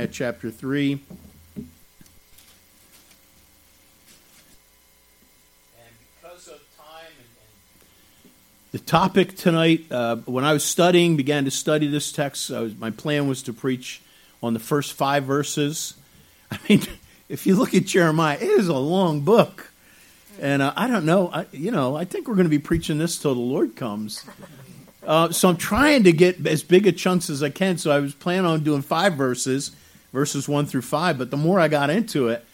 at chapter 3. And because of time and, the topic tonight, uh, when I was studying, began to study this text, was, my plan was to preach on the first five verses. I mean, if you look at Jeremiah, it is a long book. And uh, I don't know, I, you know, I think we're going to be preaching this till the Lord comes. Uh, so I'm trying to get as big a chunks as I can. So I was planning on doing five verses, verses 1 through 5. But the more I got into it,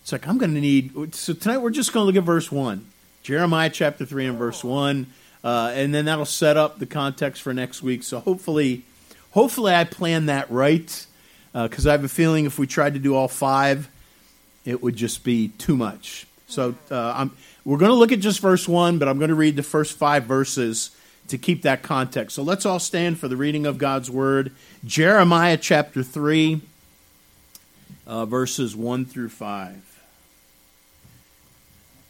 it's like I'm going to need. So tonight we're just going to look at verse 1. Jeremiah chapter 3 and verse 1. Uh, and then that'll set up the context for next week. So hopefully, hopefully I plan that right. Because uh, I have a feeling if we tried to do all five, it would just be too much. So uh, we're going to look at just verse 1, but I'm going to read the first five verses to keep that context. So let's all stand for the reading of God's word. Jeremiah chapter 3 uh, verses 1 through 5.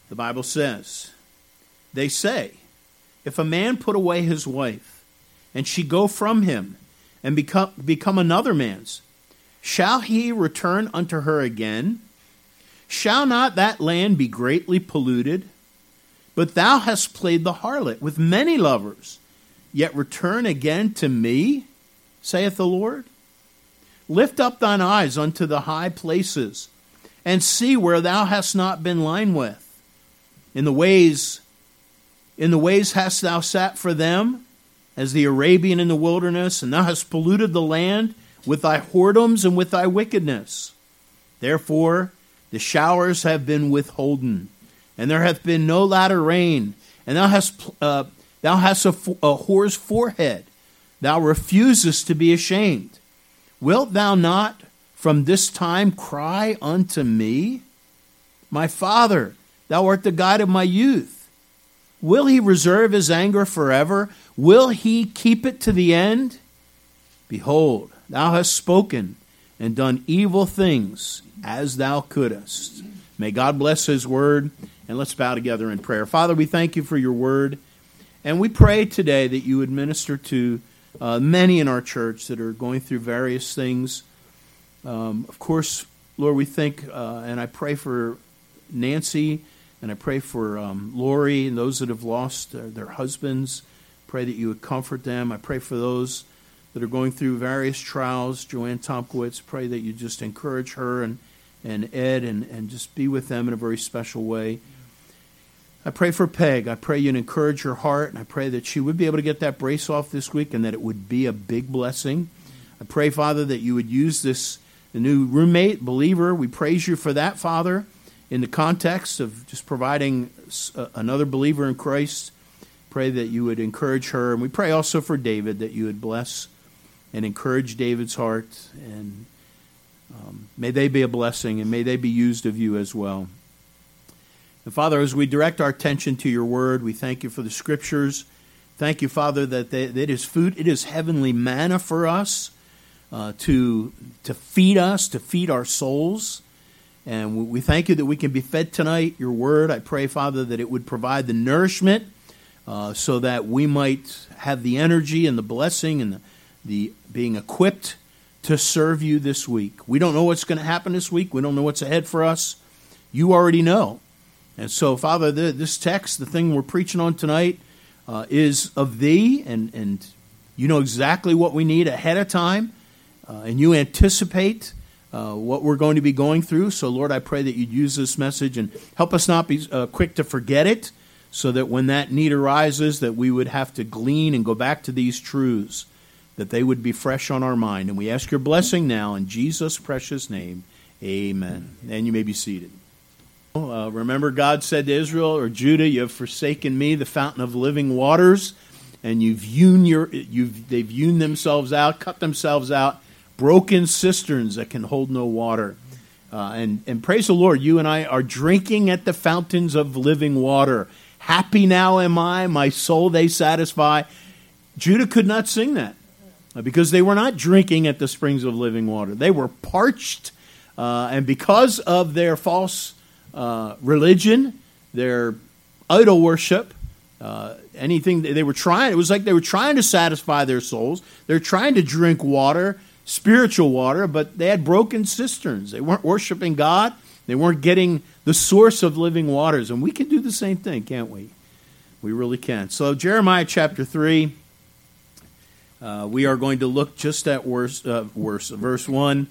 The Bible says, They say, if a man put away his wife, and she go from him, and become, become another man's, shall he return unto her again? Shall not that land be greatly polluted? But thou hast played the harlot with many lovers, yet return again to me, saith the Lord. Lift up thine eyes unto the high places, and see where thou hast not been lined with. In the ways, in the ways hast thou sat for them, as the Arabian in the wilderness, and thou hast polluted the land with thy whoredoms and with thy wickedness. Therefore, the showers have been withholden, and there hath been no latter rain, and thou hast uh, thou hast a, a whore's forehead. Thou refusest to be ashamed. Wilt thou not from this time cry unto me? My father, thou art the God of my youth. Will he reserve his anger forever? Will he keep it to the end? Behold, thou hast spoken and done evil things as thou couldst. May God bless his word, and let's bow together in prayer. Father, we thank you for your word, and we pray today that you would minister to uh, many in our church that are going through various things. Um, of course, Lord, we think, uh, and I pray for Nancy, and I pray for um, Lori and those that have lost uh, their husbands. Pray that you would comfort them. I pray for those that are going through various trials. Joanne Tomkowitz, pray that you just encourage her and, and Ed and, and just be with them in a very special way. I pray for Peg. I pray you'd encourage her heart, and I pray that she would be able to get that brace off this week and that it would be a big blessing. I pray, Father, that you would use this the new roommate, believer. We praise you for that, Father, in the context of just providing another believer in Christ. Pray that you would encourage her. And we pray also for David that you would bless and encourage David's heart. And um, may they be a blessing and may they be used of you as well. And Father, as we direct our attention to your word, we thank you for the scriptures. Thank you, Father, that, they, that it is food, it is heavenly manna for us uh, to, to feed us, to feed our souls. And we thank you that we can be fed tonight, your word. I pray, Father, that it would provide the nourishment uh, so that we might have the energy and the blessing and the, the being equipped to serve you this week. We don't know what's going to happen this week. We don't know what's ahead for us. You already know. And so, Father, the, this text, the thing we're preaching on tonight, uh, is of Thee, and, and you know exactly what we need ahead of time, uh, and you anticipate uh, what we're going to be going through. So, Lord, I pray that you'd use this message and help us not be uh, quick to forget it, so that when that need arises, that we would have to glean and go back to these truths, that they would be fresh on our mind. And we ask your blessing now in Jesus' precious name. Amen. And you may be seated. Uh, remember, God said to Israel or Judah, "You have forsaken me, the fountain of living waters, and you've hewn your, you've they've hewn themselves out, cut themselves out, broken cisterns that can hold no water." Uh, and and praise the Lord, you and I are drinking at the fountains of living water. Happy now am I, my soul they satisfy. Judah could not sing that uh, because they were not drinking at the springs of living water. They were parched, uh, and because of their false uh, religion, their idol worship, uh, anything they were trying. It was like they were trying to satisfy their souls. They're trying to drink water spiritual water, but they had broken cisterns. They weren't worshiping God. They weren't getting the source of living waters. And we can do the same thing, can't we? We really can. So, Jeremiah chapter 3, uh, we are going to look just at verse, uh, verse 1.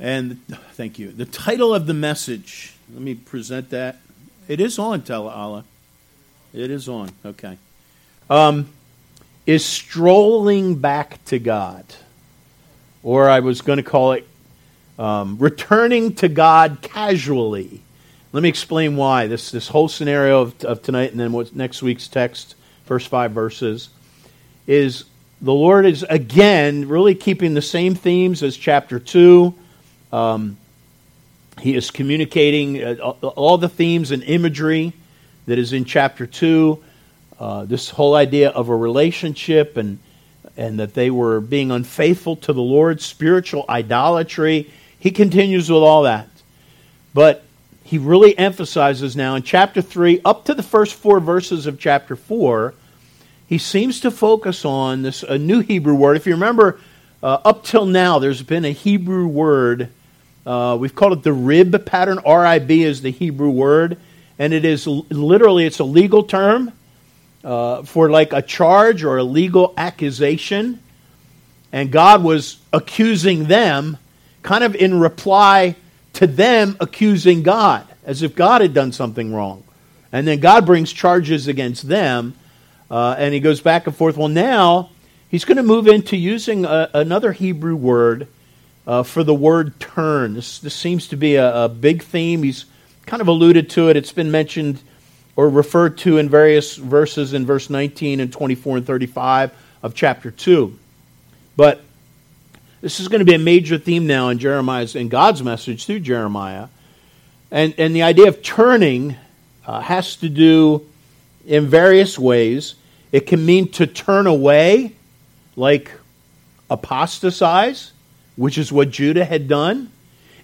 And thank you. The title of the message, let me present that. It is on, Tell Allah. It is on. Okay. Um, is strolling back to God. Or I was going to call it um, returning to God casually. Let me explain why. This, this whole scenario of, of tonight and then what next week's text, first five verses, is the Lord is again really keeping the same themes as chapter 2. Um, he is communicating uh, all the themes and imagery that is in chapter 2. Uh, this whole idea of a relationship and, and that they were being unfaithful to the Lord, spiritual idolatry. He continues with all that. But he really emphasizes now in chapter 3, up to the first four verses of chapter 4, he seems to focus on this a new Hebrew word. If you remember, uh, up till now, there's been a Hebrew word. Uh, we've called it the rib pattern. RIB is the Hebrew word, and it is literally it's a legal term uh, for like a charge or a legal accusation. And God was accusing them, kind of in reply to them accusing God, as if God had done something wrong. And then God brings charges against them, uh, and he goes back and forth. Well, now he's going to move into using a, another Hebrew word uh, for the word turn. This, this seems to be a, a, big theme. He's kind of alluded to it. It's been mentioned or referred to in various verses in verse 19 and 24 and 35 of chapter 2. But this is going to be a major theme now in Jeremiah's in God's message through Jeremiah. And, and the idea of turning uh, has to do in various ways. It can mean to turn away, like apostatize, which is what Judah had done.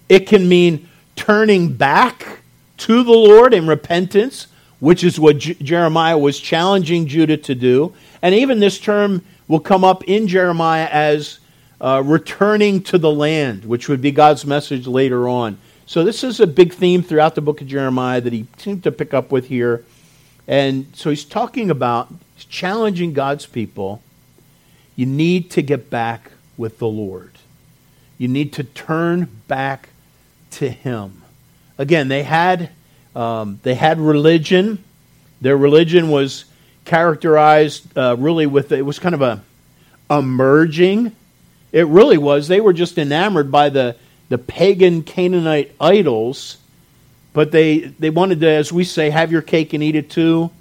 It can mean turning back to the Lord in repentance, which is what J- Jeremiah was challenging Judah to do. And even this term will come up in Jeremiah as uh, returning to the land, which would be God's message later on. So, this is a big theme throughout the book of Jeremiah that he seemed to pick up with here. And so, he's talking about, he's challenging God's people. You need to get back with the Lord, you need to turn back to Him. Again, they had, um, they had religion. Their religion was characterized uh, really with, it was kind of a, a merging it really was. They were just enamored by the, the pagan Canaanite idols, but they, they wanted to, as we say, have your cake and eat it too.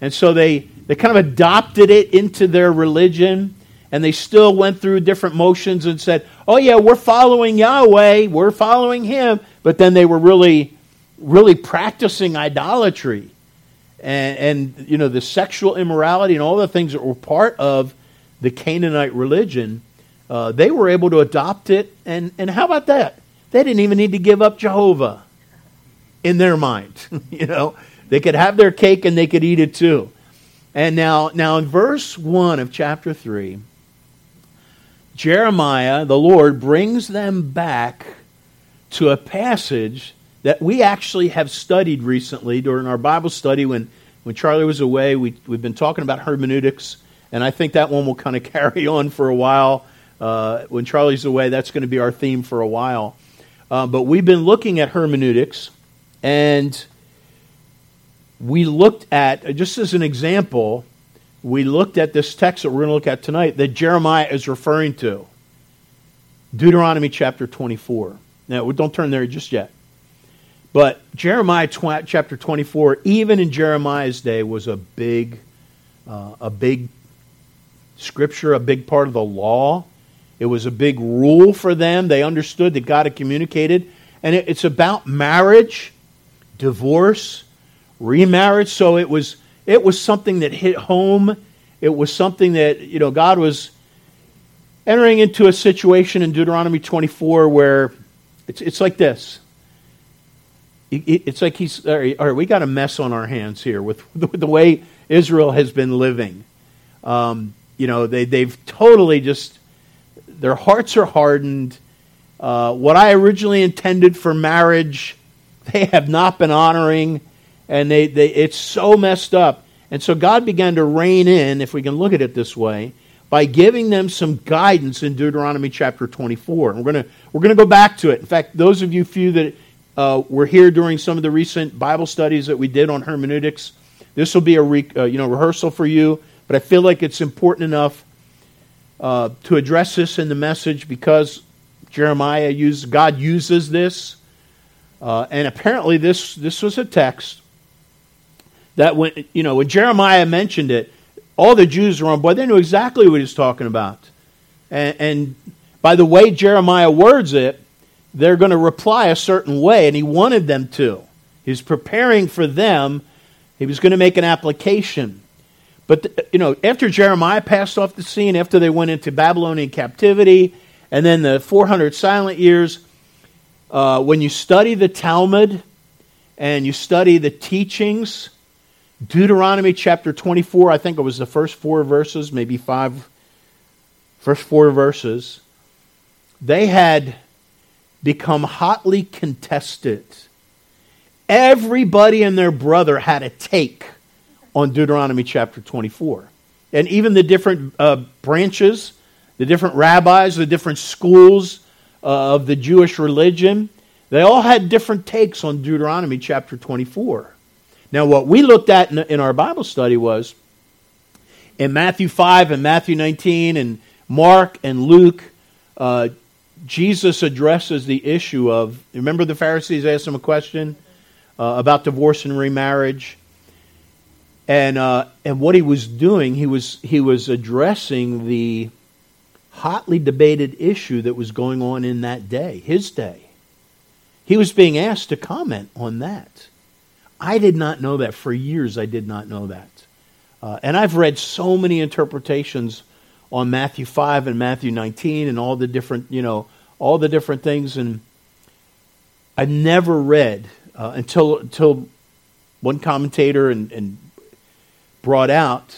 And so they, they kind of adopted it into their religion, and they still went through different motions and said, oh, yeah, we're following Yahweh, we're following Him. But then they were really, really practicing idolatry. And, and you know, the sexual immorality and all the things that were part of the Canaanite religion uh, they were able to adopt it. And, and how about that? They didn't even need to give up Jehovah in their mind. you know, they could have their cake and they could eat it too. And now, now in verse 1 of chapter 3, Jeremiah, the Lord, brings them back to a passage that we actually have studied recently during our Bible study when, when Charlie was away. We, we've been talking about hermeneutics, and I think that one will kind of carry on for a while. Uh, when Charlie's away, that's going to be our theme for a while. Uh, but we've been looking at hermeneutics, and we looked at, just as an example, we looked at this text that we're going to look at tonight that Jeremiah is referring to Deuteronomy chapter 24. Now, don't turn there just yet. But Jeremiah tw- chapter 24, even in Jeremiah's day, was a big, uh, a big scripture, a big part of the law. It was a big rule for them. They understood that God had communicated. And it, it's about marriage, divorce, remarriage. So it was, it was something that hit home. It was something that, you know, God was entering into a situation in Deuteronomy 24 where it's, it's like this. It's like he's, all right, all right, we got a mess on our hands here with the way Israel has been living. Um, you know, they, they've totally just their hearts are hardened. Uh, what I originally intended for marriage, they have not been honoring, and they, they, it's so messed up. And so God began to rein in, if we can look at it this way, by giving them some guidance in Deuteronomy chapter 24. And we're going to we're going to go back to it. In fact, those of you few that uh, were here during some of the recent Bible studies that we did on hermeneutics, this will be a re, uh, you know rehearsal for you. But I feel like it's important enough uh, to address this in the message because Jeremiah used God uses this, uh, and apparently this this was a text that when you know when Jeremiah mentioned it, all the Jews were on board. They knew exactly what he's talking about, and, and by the way Jeremiah words it, they're going to reply a certain way, and he wanted them to. He's preparing for them. He was going to make an application. But, you know, after Jeremiah passed off the scene, after they went into Babylonian captivity, and then the 400 silent years, uh, when you study the Talmud and you study the teachings, Deuteronomy chapter 24, I think it was the first four verses, maybe five, first four verses, they had become hotly contested. Everybody and their brother had a take on Deuteronomy chapter 24. And even the different uh, branches, the different rabbis, the different schools uh, of the Jewish religion, they all had different takes on Deuteronomy chapter 24. Now, what we looked at in, our Bible study was in Matthew 5 and Matthew 19 and Mark and Luke, uh, Jesus addresses the issue of remember the Pharisees asked him a question uh, about divorce and remarriage and uh, and what he was doing, he was he was addressing the hotly debated issue that was going on in that day, his day. He was being asked to comment on that. I did not know that for years. I did not know that, uh, and I've read so many interpretations on Matthew five and Matthew nineteen and all the different you know all the different things, and I never read uh, until until one commentator and, and brought out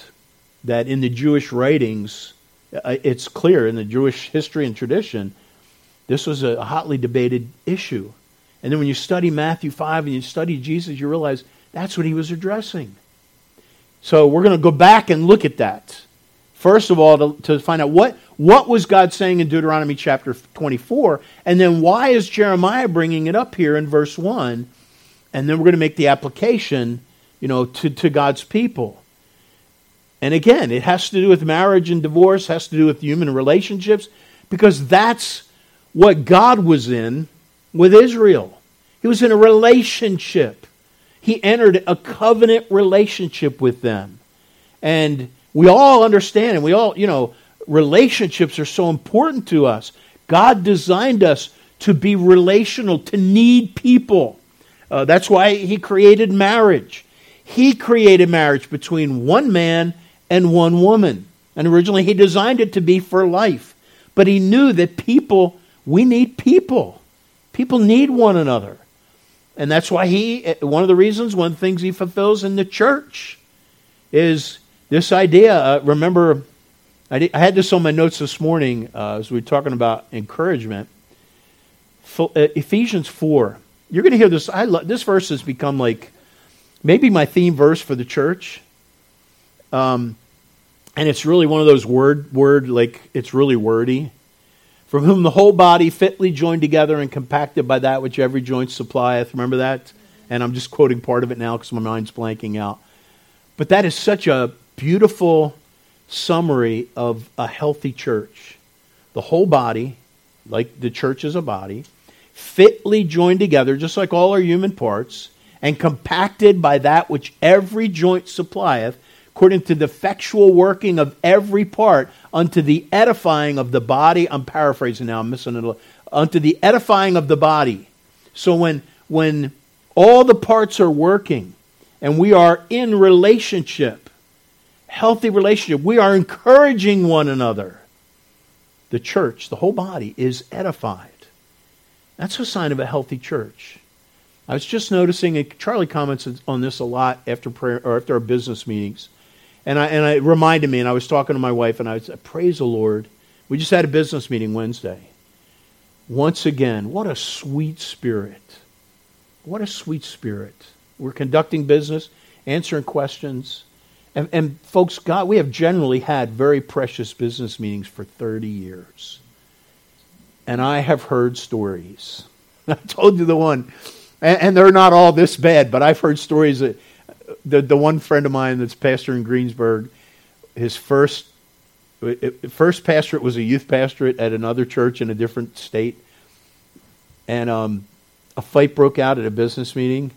that in the Jewish writings, uh, it's clear in the Jewish history and tradition, this was a hotly debated issue. And then when you study Matthew 5 and you study Jesus, you realize that's what he was addressing. So we're going to go back and look at that. First of all, to, to, find out what, what was God saying in Deuteronomy chapter 24, and then why is Jeremiah bringing it up here in verse 1? And then we're going to make the application, you know, to, to God's people. And again, it has to do with marriage and divorce, has to do with human relationships, because that's what God was in with Israel. He was in a relationship. He entered a covenant relationship with them. And we all understand, and we all, you know, relationships are so important to us. God designed us to be relational, to need people. Uh, that's why He created marriage. He created marriage between one man and one woman. And originally he designed it to be for life. But he knew that people, we need people. People need one another. And that's why he, one of the reasons, one of the things he fulfills in the church is this idea. Uh, remember, I, did, I, had this on my notes this morning uh, as we were talking about encouragement. Uh, Ephesians 4. You're going to hear this. I lo- this verse has become like maybe my theme verse for the church. Um, and it's really one of those word word like it's really wordy. From whom the whole body fitly joined together and compacted by that which every joint supplieth. Remember that? And I'm just quoting part of it now because my mind's blanking out. But that is such a beautiful summary of a healthy church. The whole body, like the church is a body, fitly joined together, just like all our human parts, and compacted by that which every joint supplieth according to the effectual working of every part unto the edifying of the body. I'm paraphrasing now, I'm missing it. Unto the edifying of the body. So when when all the parts are working and we are in relationship, healthy relationship, we are encouraging one another. The church, the whole body, is edified. That's a sign of a healthy church. I was just noticing, and Charlie comments on this a lot after prayer or after our business meetings. And, I, and it reminded me, and I was talking to my wife, and I said, Praise the Lord. We just had a business meeting Wednesday. Once again, what a sweet spirit. What a sweet spirit. We're conducting business, answering questions. And, and, folks, God, we have generally had very precious business meetings for 30 years. And I have heard stories. I told you the one, and, and, they're not all this bad, but I've heard stories that the, the one friend of mine that's pastor in Greensburg, his first first pastorate was a youth pastorate at another church in a different state. And um, a fight broke out at a business meeting,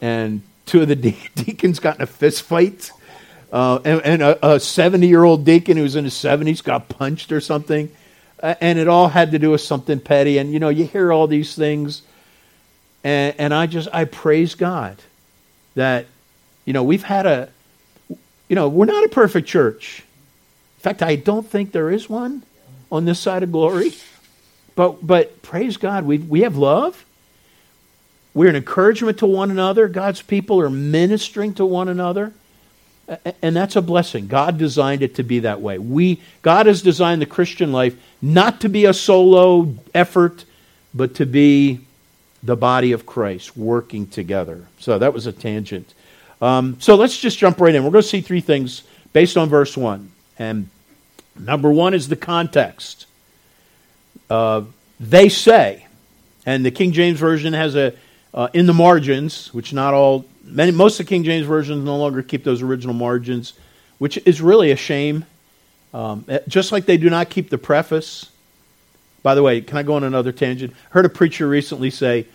and two of the de- deacons got in a fist fight. Uh, and, and, a 70 year old deacon who was in his 70s got punched or something. Uh, and it all had to do with something petty. And, you know, you hear all these things. And, and I just, I praise God that, you know, we've had a, you know, we're not a perfect church. In fact, I don't think there is one on this side of glory. But, but praise God, we, we have love. We're an encouragement to one another. God's people are ministering to one another. And that's a blessing. God designed it to be that way. We, God has designed the Christian life not to be a solo effort, but to be the body of Christ working together. So that was a tangent. Um, so let's just jump right in. We're going to see three things based on verse 1. And number one is the context. Uh, they say, and the King James Version has a uh, in the margins, which not all, many, most of the King James versions no longer keep those original margins, which is really a shame. Um, eh, just like they do not keep the preface. By the way, can I go on another tangent? Heard a preacher recently say,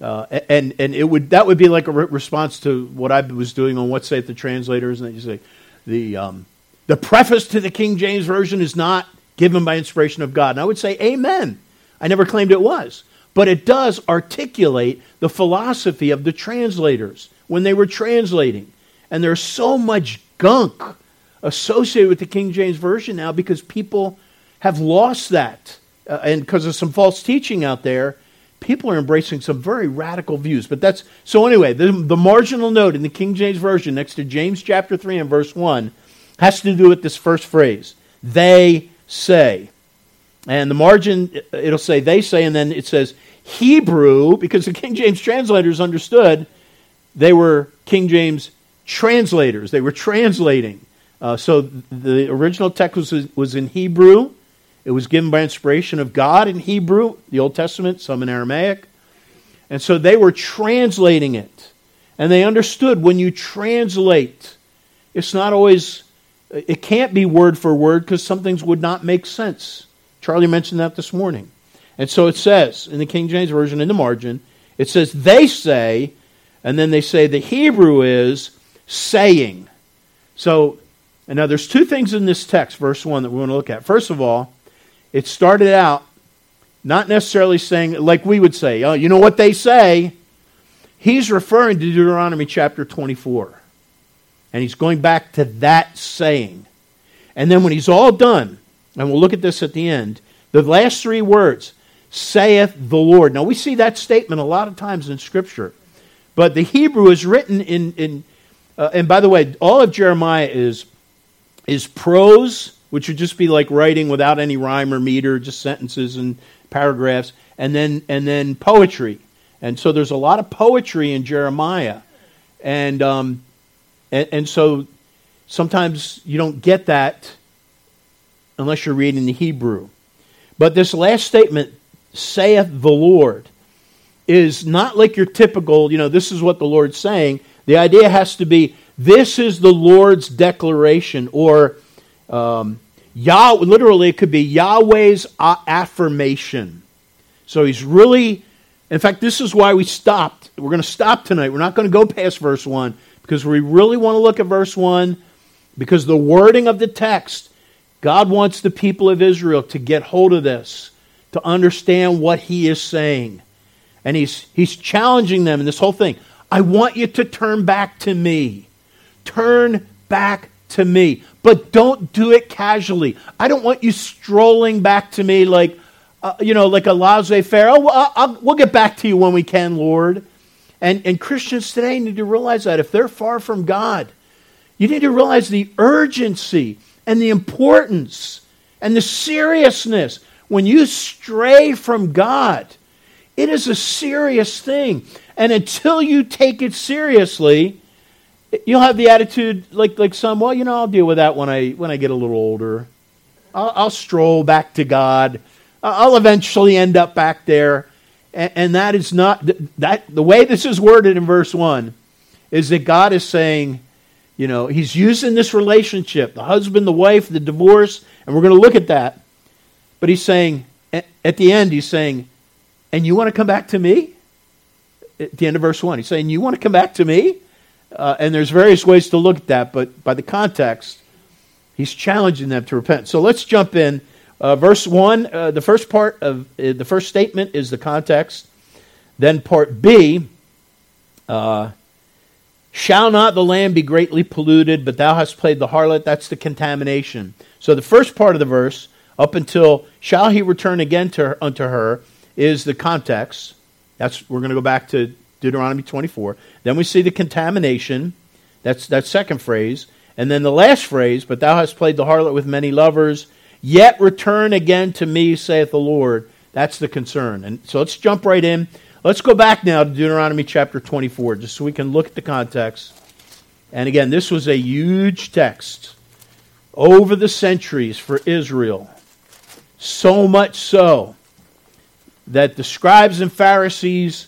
uh, and and it would that would be like a re- response to what I was doing on what say the translators, and you say the um, the preface to the King James version is not given by inspiration of God. And I would say, Amen. I never claimed it was but it does articulate the philosophy of the translators when they were translating. And there's so much gunk associated with the King James Version now because people have lost that. Uh, and because of some false teaching out there, people are embracing some very radical views. But that's so anyway, the, the marginal note in the King James Version next to James chapter 3 and verse 1 has to do with this first phrase. They say. And the margin, it'll say they say, and then it says Hebrew, because the King James translators understood they were King James translators. They were translating. Uh, so the original text was, was in Hebrew. It was given by inspiration of God in Hebrew, the Old Testament, some in Aramaic. And so they were translating it. And they understood when you translate, it's not always, it can't be word for word because some things would not make sense. Charlie mentioned that this morning. And so it says in the King James Version in the margin, it says, they say, and then they say the Hebrew is saying. So, now there's two things in this text, verse 1, that we want to look at. First of all, it started out not necessarily saying, like we would say, oh, you know what they say? He's referring to Deuteronomy chapter 24. And he's going back to that saying. And then when he's all done, and we'll look at this at the end, the last three words, saith the Lord. Now, we see that statement a lot of times in Scripture. But the Hebrew is written in, in uh, and by the way, all of Jeremiah is, is prose, which would just be like writing without any rhyme or meter, just sentences and paragraphs, and then, and then poetry. And so there's a lot of poetry in Jeremiah. And, um, and, and so sometimes you don't get that unless you're reading the Hebrew. But this last statement, saith the Lord, is not like your typical, you know, this is what the Lord's saying. The idea has to be, this is the Lord's declaration, or um, Yah, literally, it could be Yahweh's uh, affirmation. So he's really, in fact, this is why we stopped. We're going to stop tonight. We're not going to go past verse 1 because we really want to look at verse 1 because the wording of the text, God wants the people of Israel to get hold of this to understand what he is saying. And he's, he's challenging them in this whole thing. I want you to turn back to me. Turn back to me. But don't do it casually. I don't want you strolling back to me like, uh, you know, like a laissez faire. Oh, I'll, I'll, we'll get back to you when we can, Lord. And, and Christians today need to realize that if they're far from God, you need to realize the urgency and the importance and the seriousness. When you stray from God, it is a serious thing. And until you take it seriously, you'll have the attitude like like some, well, you know, I'll deal with that when I when I get a little older. I'll, I'll stroll back to God. I'll eventually end up back there. And, and that is not that the way this is worded in verse one is that God is saying, you know, He's using this relationship, the husband, the wife, the divorce, and we're going to look at that. But He's saying at the end, He's saying, and you want to come back to me? At the end of verse 1, he's saying, You want to come back to me? Uh, and there's various ways to look at that, but by the context, he's challenging them to repent. So let's jump in. Uh, verse 1, uh, the first part of uh, the first statement is the context. Then part B, uh, shall not the land be greatly polluted, but thou hast played the harlot? That's the contamination. So the first part of the verse, up until shall he return again to unto her, is the context. That's we're going to go back to Deuteronomy 24. Then we see the contamination. That's that second phrase. And then the last phrase, but thou hast played the harlot with many lovers, yet return again to me, saith the Lord. That's the concern. And so let's jump right in. Let's go back now to Deuteronomy chapter 24, just so we can look at the context. And again, this was a huge text over the centuries for Israel. So much so that the scribes and Pharisees,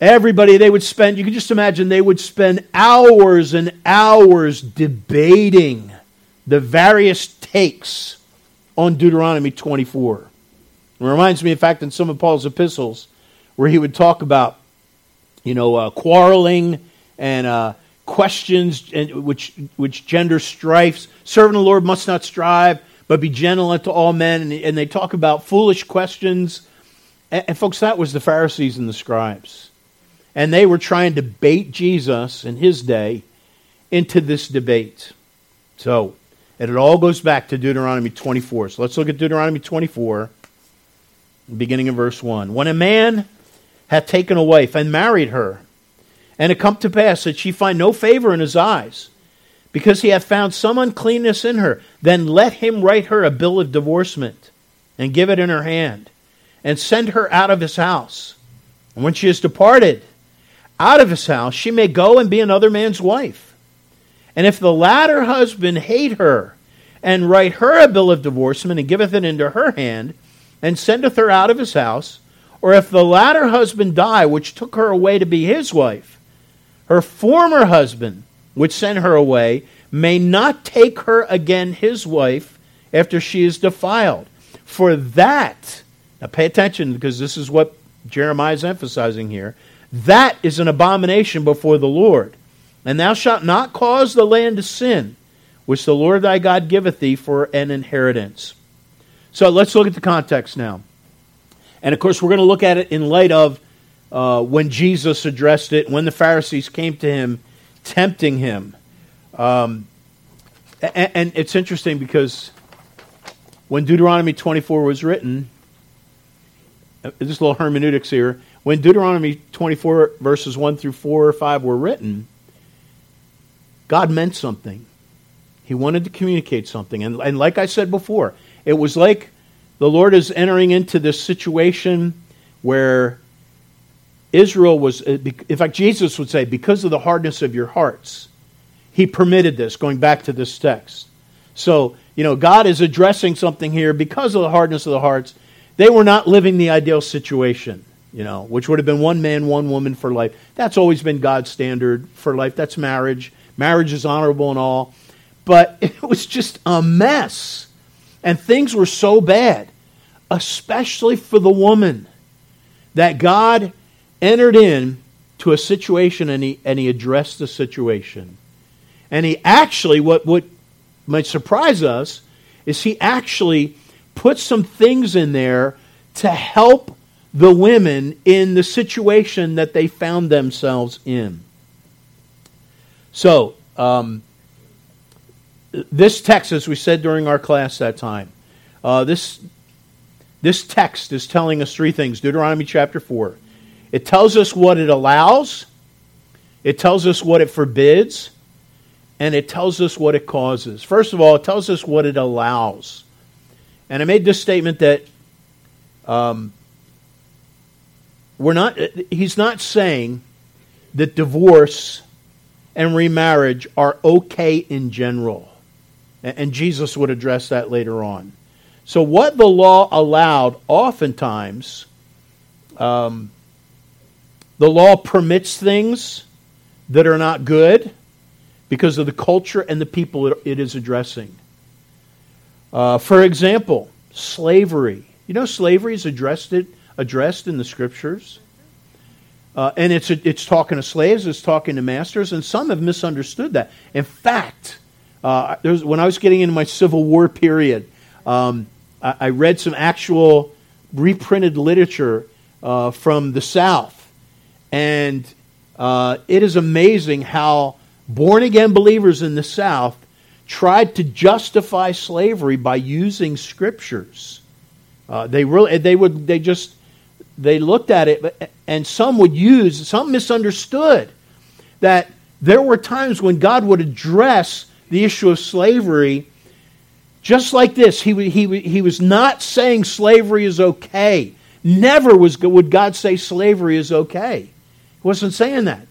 everybody, they would spend, you can just imagine, they would spend hours and hours debating the various takes on Deuteronomy 24. It reminds me, in fact, in some of Paul's epistles, where he would talk about, you know, uh, quarreling and uh, questions and, which, which gender strifes. Servant of the Lord must not strive, but be gentle unto all men. And, and they talk about foolish questions and, and folks, that was the Pharisees and the scribes. And they were trying to bait Jesus in his day into this debate. So, and it all goes back to Deuteronomy 24. So let's look at Deuteronomy 24, beginning in verse 1. When a man hath taken a wife and married her, and it come to pass that she find no favor in his eyes, because he hath found some uncleanness in her, then let him write her a bill of divorcement, and give it in her hand and send her out of his house. And when she is departed out of his house, she may go and be another man's wife. And if the latter husband hate her, and write her a bill of divorcement, and giveth it into her hand, and sendeth her out of his house, or if the latter husband die, which took her away to be his wife, her former husband, which sent her away, may not take her again his wife after she is defiled. For that now pay attention because this is what Jeremiah is emphasizing here. That is an abomination before the Lord. And thou shalt not cause the land to sin, which the Lord thy God giveth thee for an inheritance. So let's look at the context now. And of course, we're going to look at it in light of uh, when Jesus addressed it, when the Pharisees came to him, tempting him. Um, and, and it's interesting because when Deuteronomy 24 was written, uh, a little hermeneutics here. When Deuteronomy 24, verses 1 through 4 or 5 were written, God meant something. He wanted to communicate something. And, and like I said before, it was like the Lord is entering into this situation where Israel was, uh, in fact, Jesus would say, because of the hardness of your hearts, He permitted this, going back to this text. So, you know, God is addressing something here because of the hardness of the hearts. They were not living the ideal situation, you know, which would have been one man, one woman for life. That's always been God's standard for life. That's marriage. Marriage is honorable and all. But it was just a mess. And things were so bad, especially for the woman, that God entered in to a situation and he, and he addressed the situation. And he actually, what, what might surprise us, is he actually put some things in there to help the women in the situation that they found themselves in. So, um, this text, as we said during our class that time, uh, this, this text is telling us three things Deuteronomy chapter 4. It tells us what it allows, it tells us what it forbids, and it tells us what it causes. First of all, it tells us what it allows. And I made this statement that um, we're not, he's not saying that divorce and remarriage are okay in general. And Jesus would address that later on. So, what the law allowed, oftentimes, um, the law permits things that are not good because of the culture and the people it is addressing. Uh, for example, slavery. You know, slavery is addressed, it, addressed in the scriptures. Uh, and it's, it's talking to slaves, it's talking to masters, and some have misunderstood that. In fact, uh, when I was getting into my Civil War period, um, I, I, read some actual reprinted literature uh, from the South. And uh, it is amazing how born again believers in the South tried to justify slavery by using scriptures. Uh, they really, they would, they just, they looked at it, and some would use, some misunderstood that there were times when God would address the issue of slavery just like this. He, he, he was not saying slavery is okay. Never was, would God say slavery is okay. He wasn't saying that.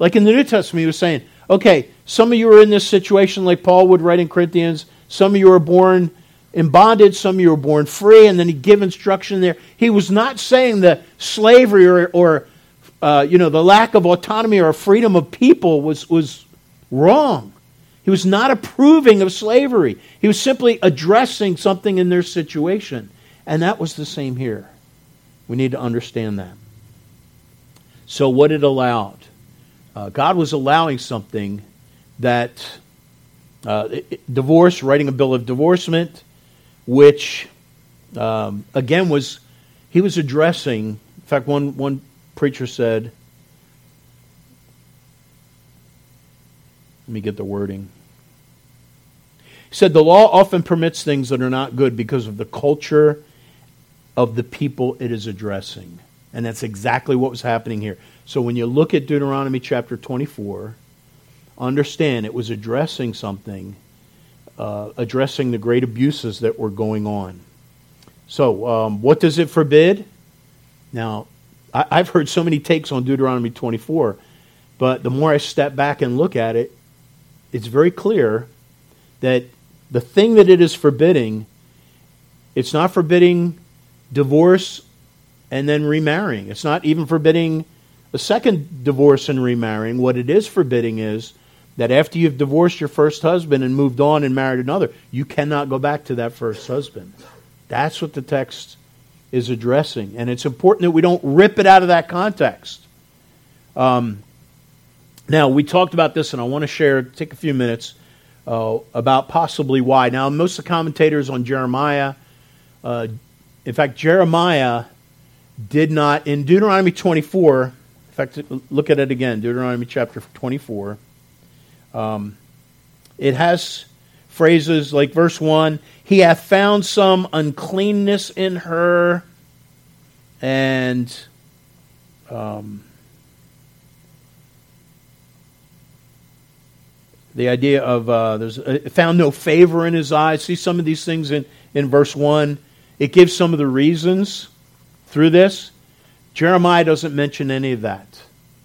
Like in the New Testament, he was saying, okay, some of you are in this situation like Paul would write in Corinthians. Some of you are born in bondage, some of you were born free, and then he give instruction there. He was not saying that slavery or, or uh, you know, the lack of autonomy or freedom of people was, was wrong. He was not approving of slavery. He was simply addressing something in their situation. And that was the same here. We need to understand that. So, what it allowed? Uh, God was allowing something that uh, divorce, writing a bill of divorcement, which um, again was he was addressing. In fact, one one preacher said, "Let me get the wording." He said the law often permits things that are not good because of the culture of the people it is addressing. And that's exactly what was happening here. So when you look at Deuteronomy chapter 24, understand it was addressing something, uh, addressing the great abuses that were going on. So, um, what does it forbid? Now, I, I've heard so many takes on Deuteronomy 24, but the more I step back and look at it, it's very clear that the thing that it is forbidding, it's not forbidding divorce and then remarrying. It's not even forbidding a second divorce and remarrying. What it is forbidding is that after you've divorced your first husband and moved on and married another, you cannot go back to that first husband. That's what the text is addressing. And it's important that we don't rip it out of that context. Um, now, we talked about this, and I want to share, take a few minutes uh, about possibly why. Now, most of the commentators on Jeremiah, uh, in fact, Jeremiah did not, in Deuteronomy 24, in fact, look at it again, Deuteronomy chapter 24. Um, it has phrases like verse 1 He hath found some uncleanness in her, and um, the idea of uh, there's uh, found no favor in his eyes. See some of these things in, in verse 1. It gives some of the reasons through this. Jeremiah doesn't mention any of that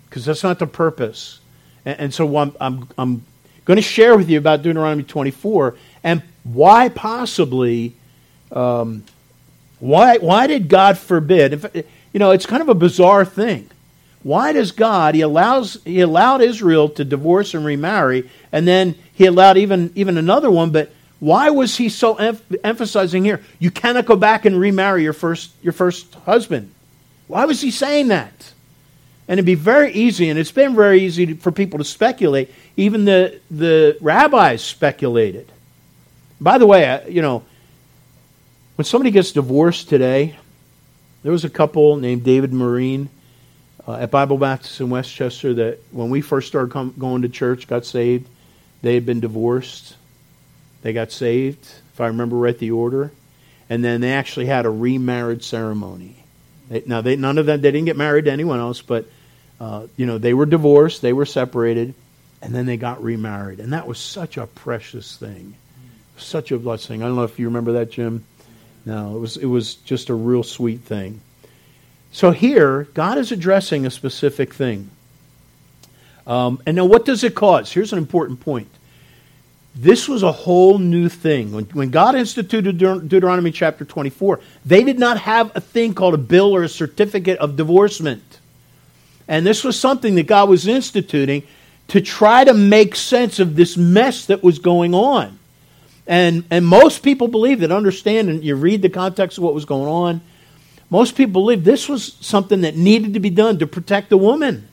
because that's not the purpose. And, and so I'm, I'm, I'm going to share with you about Deuteronomy 24 and why possibly, um, why, why did God forbid? You know, it's kind of a bizarre thing. Why does God, he, allows, he allowed Israel to divorce and remarry, and then he allowed even, even another one, but why was he so em- emphasizing here? You cannot go back and remarry your first, your first husband. Why was he saying that? And it'd be very easy, and it's been very easy for people to speculate. Even the, the rabbis speculated. By the way, you know, when somebody gets divorced today, there was a couple named David Marine uh, at Bible Baptist in Westchester that when we first started com- going to church, got saved, they had been divorced. They got saved, if I remember right, the order. And then they actually had a remarriage ceremony. They, now, they, none of them, they didn't get married to anyone else, but uh, you know, they were divorced, they were separated, and then they got remarried. And that was such a precious thing. Such a blessing. I don't know if you remember that, Jim. No, it was, it was just a real sweet thing. So here, God is addressing a specific thing. Um, and now, what does it cause? Here's an important point. This was a whole new thing. When, when God instituted Deuteronomy chapter 24, they did not have a thing called a bill or a certificate of divorcement. And this was something that God was instituting to try to make sense of this mess that was going on. And, and most people believe that, understand, and you read the context of what was going on, most people believe this was something that needed to be done to protect the woman.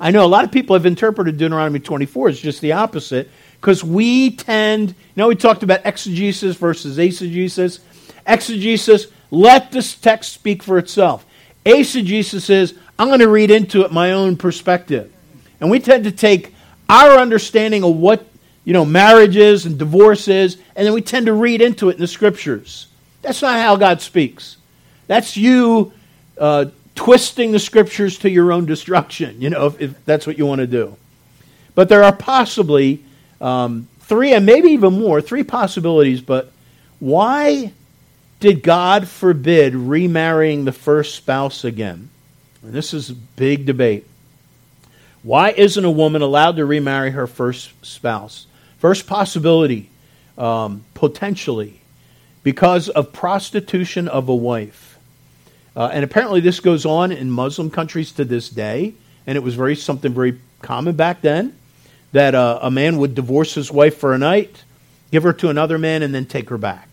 I know a lot of people have interpreted Deuteronomy 24 as just the opposite because we tend, you know, we talked about exegesis versus eisegesis. Exegesis, let this text speak for itself. Eisegesis is, I'm going to read into it my own perspective. And we tend to take our understanding of what you know, marriage is and divorce is, and then we tend to read into it in the scriptures. That's not how God speaks. That's you uh, twisting the scriptures to your own destruction, you know, if, if that's what you want to do. But there are possibly um, three, and maybe even more, three possibilities. But why did God forbid remarrying the first spouse again? And this is a big debate. Why isn't a woman allowed to remarry her first spouse? First possibility, um, potentially, because of prostitution of a wife. Uh, and apparently, this goes on in Muslim countries to this day, and it was very something very common back then that uh, a man would divorce his wife for a night, give her to another man, and then take her back.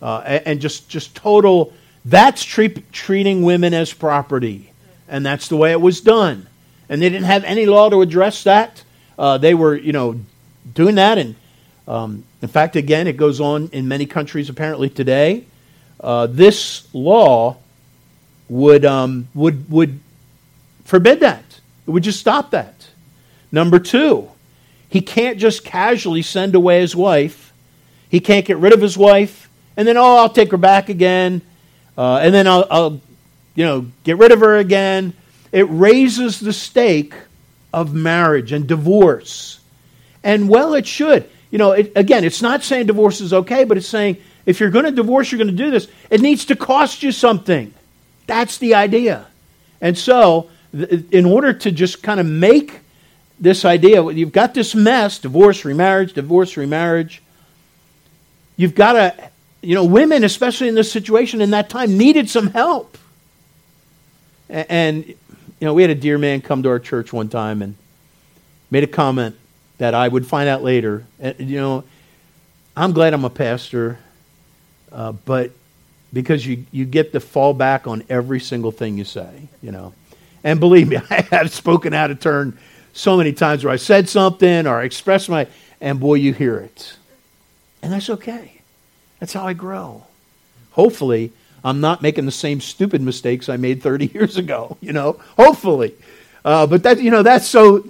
Uh, and, just just total. That's treat, treating women as property, and that's the way it was done. And they didn't have any law to address that. Uh, they were, you know, doing that. And um, in fact, again, it goes on in many countries apparently today. Uh, this law would, um, would, would forbid that. It would just stop that. Number two, he can't just casually send away his wife. He can't get rid of his wife and then, oh, I'll take her back again. Uh, and then I'll, I'll, you know, get rid of her again. It raises the stake of marriage and divorce. And well, it should. You know, it, again, it's not saying divorce is okay, but it's saying if you're going to divorce, you're going to do this, it needs to cost you something. That's the idea. And so, in order to just kind of make this idea, you've got this mess divorce, remarriage, divorce, remarriage. You've got to, you know, women, especially in this situation in that time, needed some help. And, you know, we had a dear man come to our church one time and made a comment that I would find out later. And you know, I'm glad I'm a pastor, uh, but because you, you get to fall back on every single thing you say, you know. And believe me, I have spoken out of turn so many times where I said something or I expressed my, and boy, you hear it. And that's okay. That's how I grow. Hopefully, I'm not making the same stupid mistakes I made 30 years ago, you know, hopefully. Uh, but that, you know, that's so,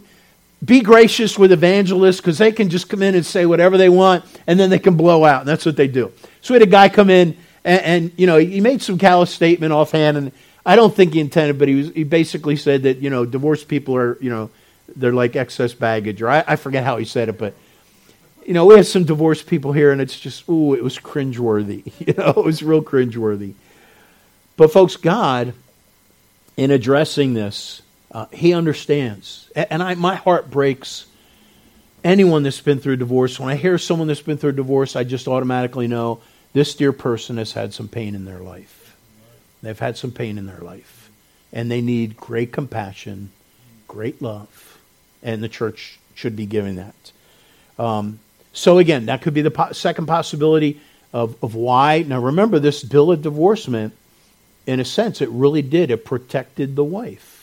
be gracious with evangelists because they can just come in and say whatever they want and then they can blow out. And that's what they do. So we had a guy come in and, and you know, he made some callous statement offhand and I don't think he intended, but he, was, he basically said that, you know, divorced people are, you know, they're like excess baggage. Or I, I forget how he said it, but, you know, we have some divorced people here and it's just, ooh, it was cringeworthy. You know, it was real cringeworthy. But folks, God, in addressing this, uh, he understands. And I, my heart breaks anyone that's been through divorce. When I hear someone that's been through divorce, I just automatically know this dear person has had some pain in their life. They've had some pain in their life. And they need great compassion, great love. And the church should be giving that. Um, so, again, that could be the po- second possibility of, of why. Now, remember, this bill of divorcement, in a sense, it really did. It protected the wife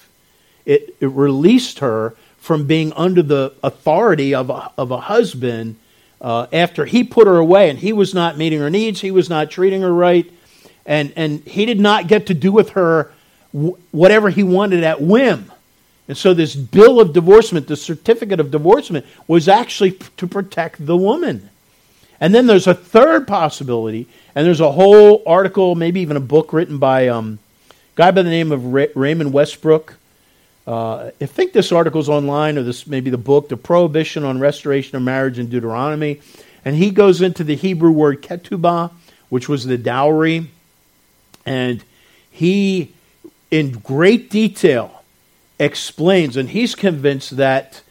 it, it released her from being under the authority of a, of a husband uh, after he put her away and he was not meeting her needs, he was not treating her right, and, and he did not get to do with her whatever he wanted at whim. And so, this bill of divorcement, the certificate of divorcement, was actually to protect the woman. And then there's a third possibility, and there's a whole article, maybe even a book written by um, a guy by the name of Ray- Raymond Westbrook. Uh, I think this article's online, or this maybe the book, The Prohibition on Restoration of Marriage in Deuteronomy. And he goes into the Hebrew word ketubah, which was the dowry. And he, in great detail, explains, and he's convinced that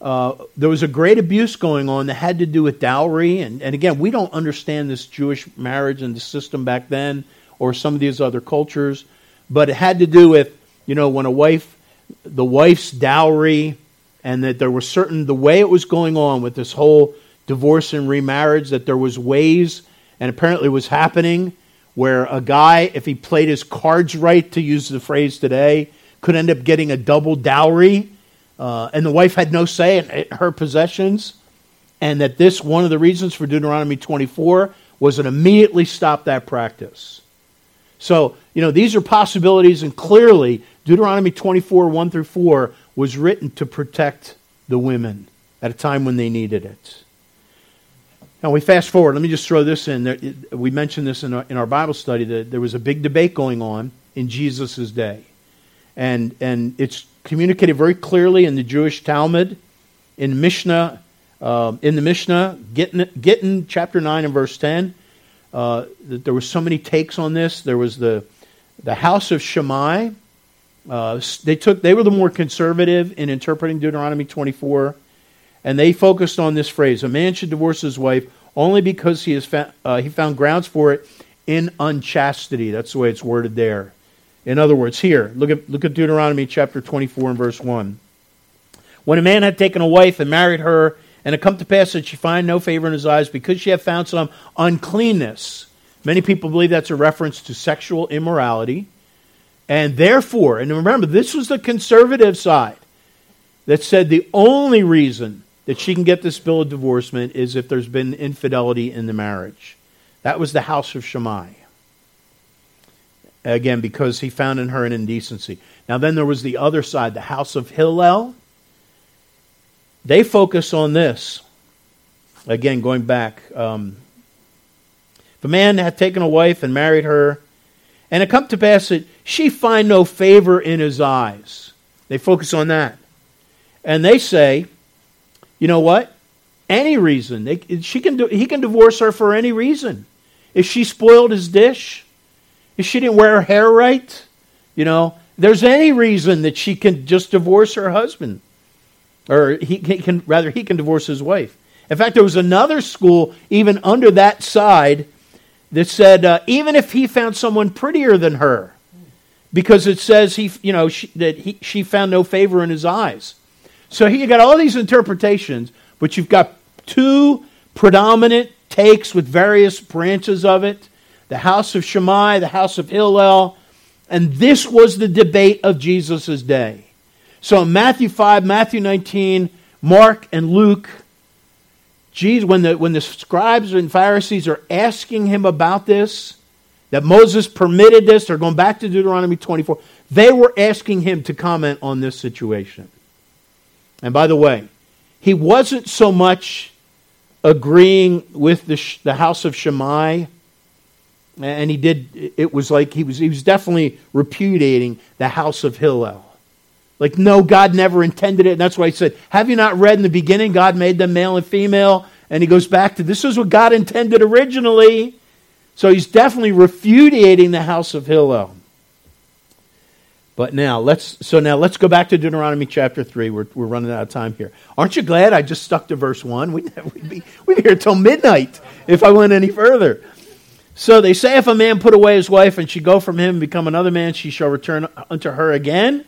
uh, there was a great abuse going on that had to do with dowry. And, and again, we don't understand this Jewish marriage and the system back then or some of these other cultures, but it had to do with, you know, when a wife, the wife's dowry, and that there was certain, the way it was going on with this whole divorce and remarriage, that there was ways, and apparently was happening, where a guy, if he played his cards right, to use the phrase today, could end up getting a double dowry uh, and the wife had no say in her possessions, and that this, one of the reasons for Deuteronomy 24, was to immediately stop that practice. So, you know, these are possibilities, and clearly, Deuteronomy 24, 1 through 4, was written to protect the women at a time when they needed it. Now, we fast forward. Let me just throw this in. We mentioned this in our, in our Bible study that there was a big debate going on in Jesus' day. And, and it's communicated very clearly in the Jewish Talmud, in Mishnah, uh, in the Mishnah, Gittin, Gittin chapter 9 and verse 10. Uh, there were so many takes on this. There was the, the house of Shammai. Uh, they, took, they were the more conservative in interpreting Deuteronomy 24, and they focused on this phrase A man should divorce his wife only because he, has uh, he found grounds for it in unchastity. That's the way it's worded there. In other words, here, look at, look at Deuteronomy chapter 24 and verse 1. When a man had taken a wife and married her, and it come to pass that she find no favor in his eyes because she had found some uncleanness. Many people believe that's a reference to sexual immorality. And therefore, and remember, this was the conservative side that said the only reason that she can get this bill of divorcement is if there's been infidelity in the marriage. That was the house of Shammai. Again, because he found in her an indecency. Now, then there was the other side, the house of Hillel. They focus on this. Again, going back. Um, if a man had taken a wife and married her, and it come to pass that she find no favor in his eyes. They focus on that. And they say, you know what? Any reason. They, she can do, he can divorce her for any reason. If she spoiled his dish, if she didn't wear her hair right, you know, there's any reason that she can just divorce her husband. Or he can, rather, he can divorce his wife. In fact, there was another school, even under that side, that said uh, even if he found someone prettier than her, because it says he, you know, she, that he, she found no favor in his eyes. So you got all these interpretations, but you've got two predominant takes with various branches of it the house of Shammai, the house of Hillel, and this was the debate of Jesus' day. So in Matthew 5, Matthew 19, Mark, and Luke, Jesus, when the, when the scribes and Pharisees are asking him about this, that Moses permitted this, they're going back to Deuteronomy 24, they were asking him to comment on this situation. And by the way, he wasn't so much agreeing with the, the house of Shammai and he did it was like he was he was definitely repudiating the house of hillel. Like no god never intended it and that's why he said have you not read in the beginning god made them male and female? And he goes back to this is what god intended originally. So he's definitely repudiating the house of hillel. But now let's so now let's go back to deuteronomy chapter 3 we're, we're running out of time here. Aren't you glad i just stuck to verse 1 we'd, we'd be, we'd be here till midnight if i went any further so they say, if a man put away his wife and she go from him and become another man, she shall return unto her again.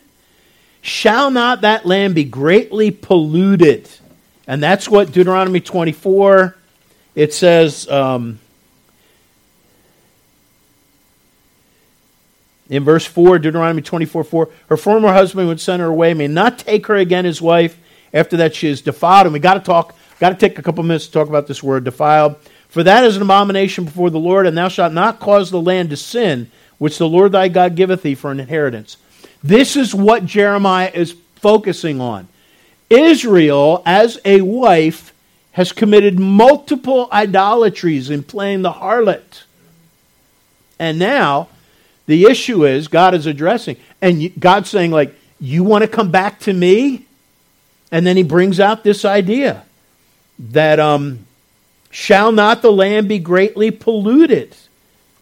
Shall not that land be greatly polluted? And that's what Deuteronomy 24, it says um, in verse 4, Deuteronomy 24, 4, her former husband would send her away, may not take her again as wife after that she is defiled. And we got to talk, got to take a couple minutes to talk about this word defiled. For that is an abomination before the Lord, and thou shalt not cause the land to sin, which the Lord thy God giveth thee for an inheritance. This is what Jeremiah is focusing on. Israel, as a wife, has committed multiple idolatries in playing the harlot. And now, the issue is God is addressing, and God's saying, like, you want to come back to me? And then he brings out this idea that um, Shall not the land be greatly polluted?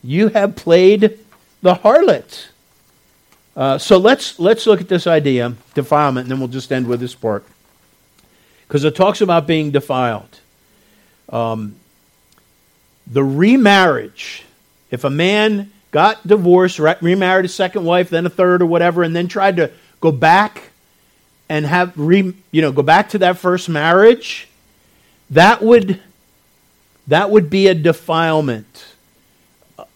You have played the harlot. Uh, so let's let's look at this idea, defilement, and then we'll just end with this part, because it talks about being defiled. Um, the remarriage, if a man got divorced, remarried a second wife, then a third or whatever, and then tried to go back and have re, you know go back to that first marriage, that would that would be a defilement.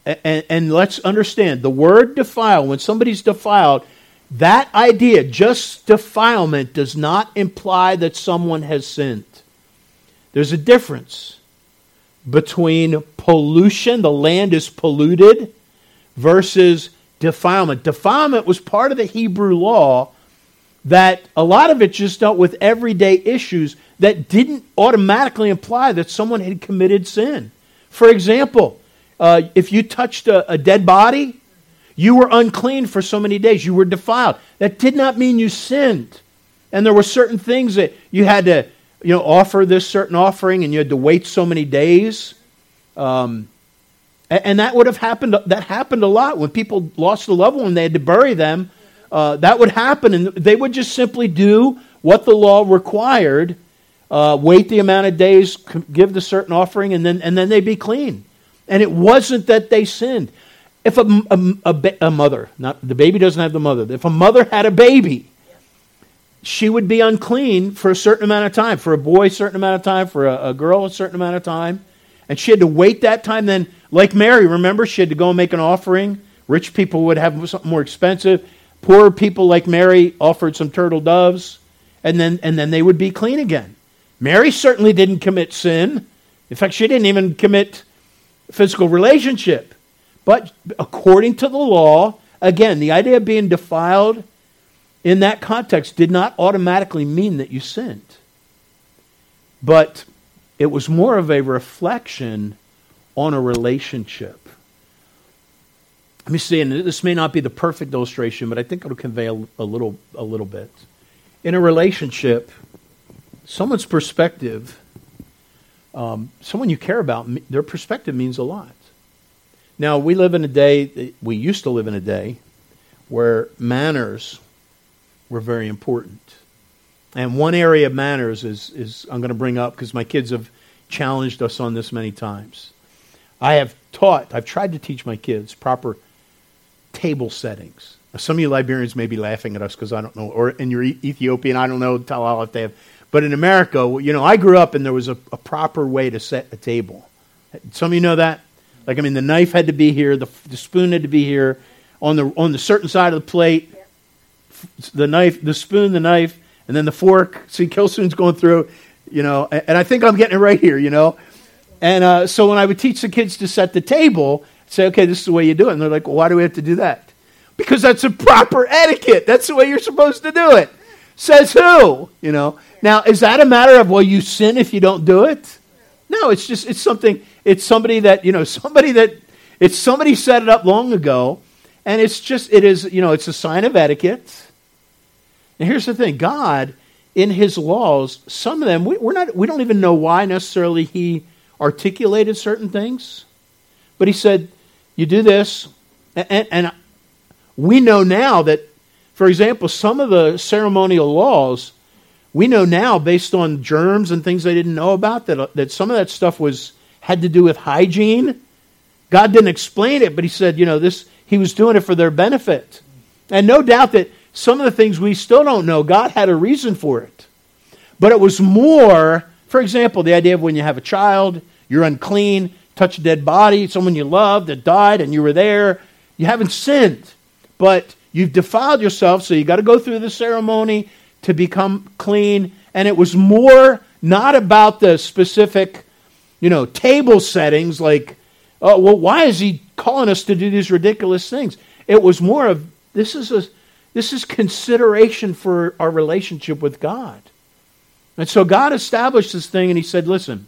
And, and, let's understand the word defile, when somebody's defiled, that idea, just defilement, does not imply that someone has sinned. There's a difference between pollution, the land is polluted, versus defilement. Defilement was part of the Hebrew law that a lot of it just dealt with everyday issues that didn't automatically imply that someone had committed sin. For example, uh, if you touched a, a dead body, you were unclean for so many days. You were defiled. That did not mean you sinned. And there were certain things that you had to, you know, offer this certain offering, and you had to wait so many days. Um, and, that would have happened. That happened a lot when people lost a loved one. They had to bury them. Uh, that would happen, and they would just simply do what the law required. Uh, wait the amount of days, give the certain offering, and then and then they'd be clean. And it wasn't that they sinned. If a, a, a, a mother, not the baby doesn't have the mother, if a mother had a baby, she would be unclean for a certain amount of time. For a boy, a certain amount of time. For a, a, girl, a certain amount of time. And she had to wait that time. Then, like Mary, remember, she had to go and make an offering. Rich people would have something more expensive. Poor people like Mary offered some turtle doves, and then, and then they would be clean again. Mary certainly didn't commit sin. In fact, she didn't even commit physical relationship. But according to the law, again, the idea of being defiled in that context did not automatically mean that you sinned. But it was more of a reflection on a relationship. Let me see, and this may not be the perfect illustration, but I think it'll convey a, a little, a little bit. In a relationship, someone's perspective um, someone you care about, their perspective means a lot. Now, we live in a day, we used to live in a day where manners were very important. And one area of manners is, is I'm going to bring up because my kids have challenged us on this many times. I have taught, I've tried to teach my kids proper table settings. Some of you Liberians may be laughing at us because I don't know, or in your Ethiopian, I don't know, tell if they have but in America, you know, I grew up and there was a, a, proper way to set a table. Some of you know that? Like, I mean, the knife had to be here, the, the spoon had to be here, on the, on the certain side of the plate, the knife, the spoon, the knife, and then the fork. See, Kilsoon's going through, you know, and, and I think I'm getting it right here, you know. And uh, so when I would teach the kids to set the table, I'd say, okay, this is the way you do it. And they're like, well, why do we have to do that? Because that's a proper etiquette. That's the way you're supposed to do it. Says who? You know. Now, is that a matter of well, you sin if you don't do it? No, it's just it's something. It's somebody that you know somebody that it's somebody set it up long ago, and it's just it is you know it's a sign of etiquette. And here's the thing: God, in His laws, some of them we, we're not we don't even know why necessarily He articulated certain things, but He said, "You do this," and, and we know now that for example, some of the ceremonial laws, we know now based on germs and things they didn't know about that, uh, that some of that stuff was had to do with hygiene. God didn't explain it, but he said, you know, this he was doing it for their benefit. And no doubt that some of the things we still don't know, God had a reason for it. But it was more, for example, the idea of when you have a child, you're unclean, touch a dead body, someone you loved that died and you were there, you haven't sinned. But You've defiled yourself, so you got to go through the ceremony to become clean. And it was more not about the specific, you know, table settings like, oh, well, why is he calling us to do these ridiculous things? It was more of this is a this is consideration for our relationship with God. And so God established this thing and he said, listen,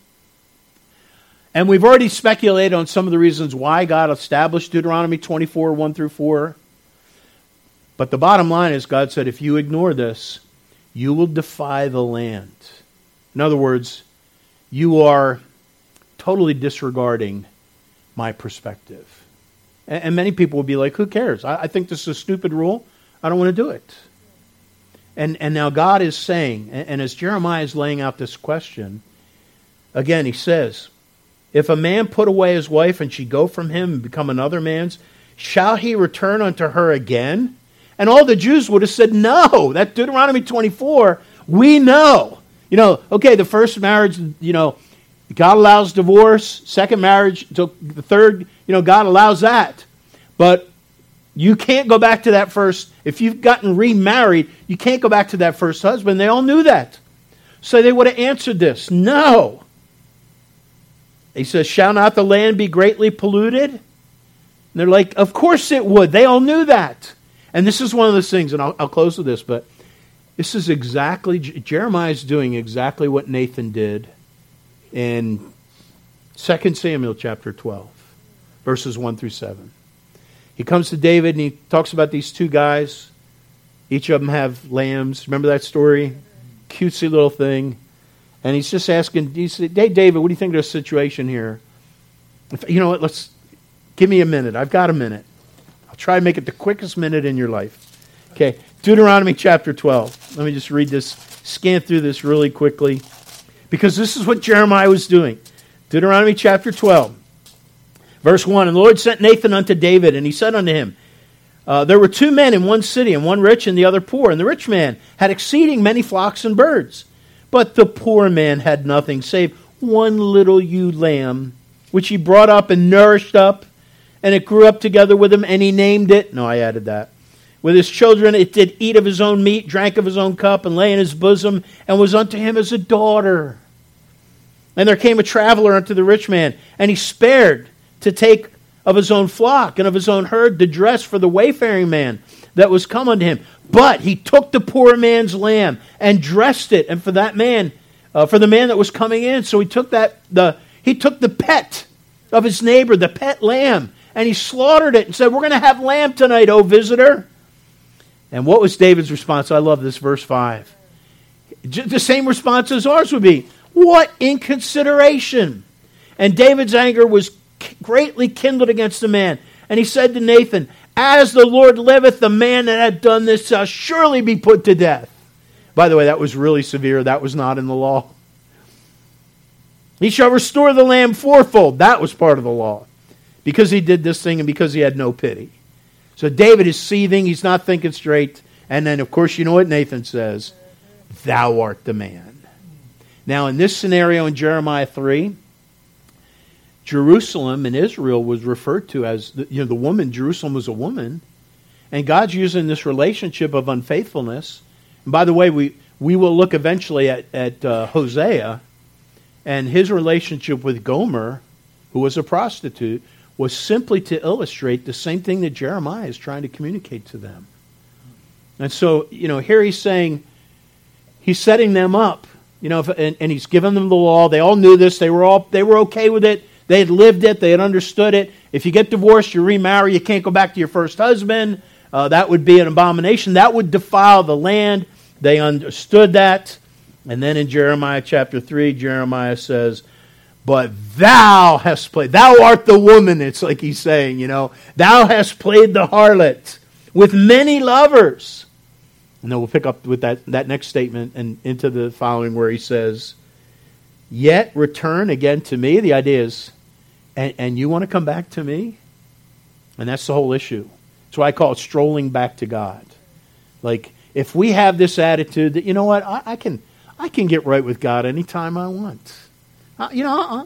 and we've already speculated on some of the reasons why God established Deuteronomy 24, 1 through 4. But the bottom line is, God said, if you ignore this, you will defy the land. In other words, you are totally disregarding my perspective. And, and many people will be like, who cares? I, I think this is a stupid rule. I don't want to do it. And, and now God is saying, and, and as Jeremiah is laying out this question, again, he says, If a man put away his wife and she go from him and become another man's, shall he return unto her again? And all the Jews would have said, No. That Deuteronomy 24, we know. You know, okay, the first marriage, you know, God allows divorce. Second marriage, the third, you know, God allows that. But you can't go back to that first. If you've gotten remarried, you can't go back to that first husband. They all knew that. So they would have answered this no. He says, Shall not the land be greatly polluted? And they're like, Of course it would. They all knew that. And this is one of those things, and I'll, I'll close with this, but this is exactly, Jeremiah is doing exactly what Nathan did in 2 Samuel chapter 12, verses 1 through 7. He comes to David and he talks about these two guys. Each of them have lambs. Remember that story? Cutesy little thing. And he's just asking, he said, hey, David, what do you think of the situation here? If, you know what? Let's give me a minute. I've got a minute. I'll try to make it the quickest minute in your life. Okay, Deuteronomy chapter 12. Let me just read this, scan through this really quickly because this is what Jeremiah was doing. Deuteronomy chapter 12, verse 1 And the Lord sent Nathan unto David, and he said unto him, uh, There were two men in one city, and one rich and the other poor. And the rich man had exceeding many flocks and birds. But the poor man had nothing save one little ewe lamb, which he brought up and nourished up, and it grew up together with him, and he named it. No, I added that. With his children, it did eat of his own meat, drank of his own cup, and lay in his bosom, and was unto him as a daughter. And there came a traveler unto the rich man, and he spared to take of his own flock and of his own herd the dress for the wayfaring man that was come unto him. But he took the poor man's lamb and dressed it, and for that man, uh, for the man that was coming in. So he took that the he took the pet of his neighbor, the pet lamb, and he slaughtered it and said, "We're going to have lamb tonight, O visitor." And what was David's response? I love this verse five. The same response as ours would be. What inconsideration! And David's anger was greatly kindled against the man. And he said to Nathan, As the Lord liveth, the man that had done this shall surely be put to death. By the way, that was really severe. That was not in the law. He shall restore the lamb fourfold. That was part of the law. Because he did this thing and because he had no pity. So David is seething. He's not thinking straight. And then, of course, you know what Nathan says Thou art the man. Now, in this scenario in Jeremiah 3, Jerusalem in Israel was referred to as, the, you know, the woman, Jerusalem was a woman. And God's using this relationship of unfaithfulness. And by the way, we, we will look eventually at, at uh, Hosea and his relationship with Gomer, who was a prostitute, was simply to illustrate the same thing that Jeremiah is trying to communicate to them. And so, you know, here he's saying, he's setting them up you know, and, and he's given them the law. They all knew this. They were all they were okay with it. They had lived it. They had understood it. If you get divorced, you remarry. You can't go back to your first husband. Uh, that would be an abomination. That would defile the land. They understood that. And then in Jeremiah chapter 3, Jeremiah says, But thou hast played, thou art the woman, it's like he's saying, you know, thou hast played the harlot with many lovers. And then we'll pick up with that, that next statement and into the following where he says, Yet return again to me. The idea is, and, and you want to come back to me? And that's the whole issue. That's why I call it strolling back to God. Like, if we have this attitude that, you know what, I, I can, I can get right with God anytime I want. Uh, you know, uh,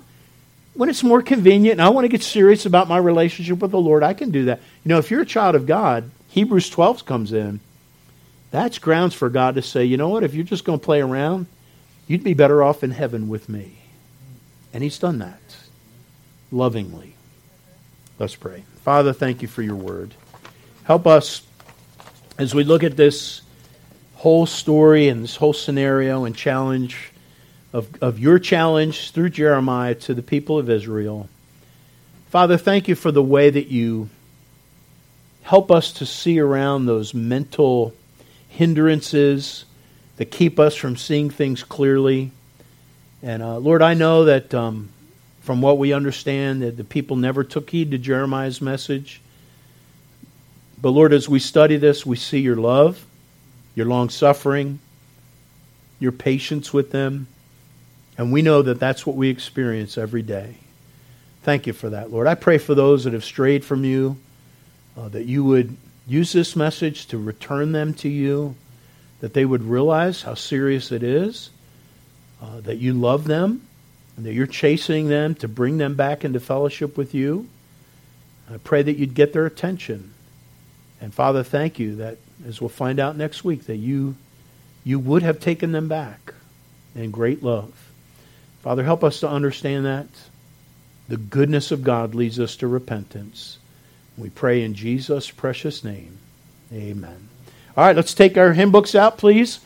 when it's more convenient and I want to get serious about my relationship with the Lord, I can do that. You know, if you're a child of God, Hebrews 12 comes in that's grounds for God to say, you know what, if you're just going to play around, you'd be better off in heaven with me. And He's done that lovingly. Let's pray. Father, thank you for your word. Help us as we look at this whole story and this whole scenario and challenge of, of your challenge through Jeremiah to the people of Israel. Father, thank you for the way that you help us to see around those mental hindrances that keep us from seeing things clearly. And uh, Lord, I know that um, from what we understand, that the people never took heed to Jeremiah's message. But Lord, as we study this, we see your love, your long suffering, your patience with them. And we know that that's what we experience every day. Thank you for that, Lord. I pray for those that have strayed from you, uh, that you would use this message to return them to you, that they would realize how serious it is, uh, that you love them, and that you're chasing them to bring them back into fellowship with you. I pray that you'd get their attention. And Father, thank you that, as we'll find out next week, that you, you would have taken them back in great love. Father, help us to understand that. The goodness of God leads us to repentance. We pray in Jesus' precious name. Amen. All right, let's take our hymn books out, please.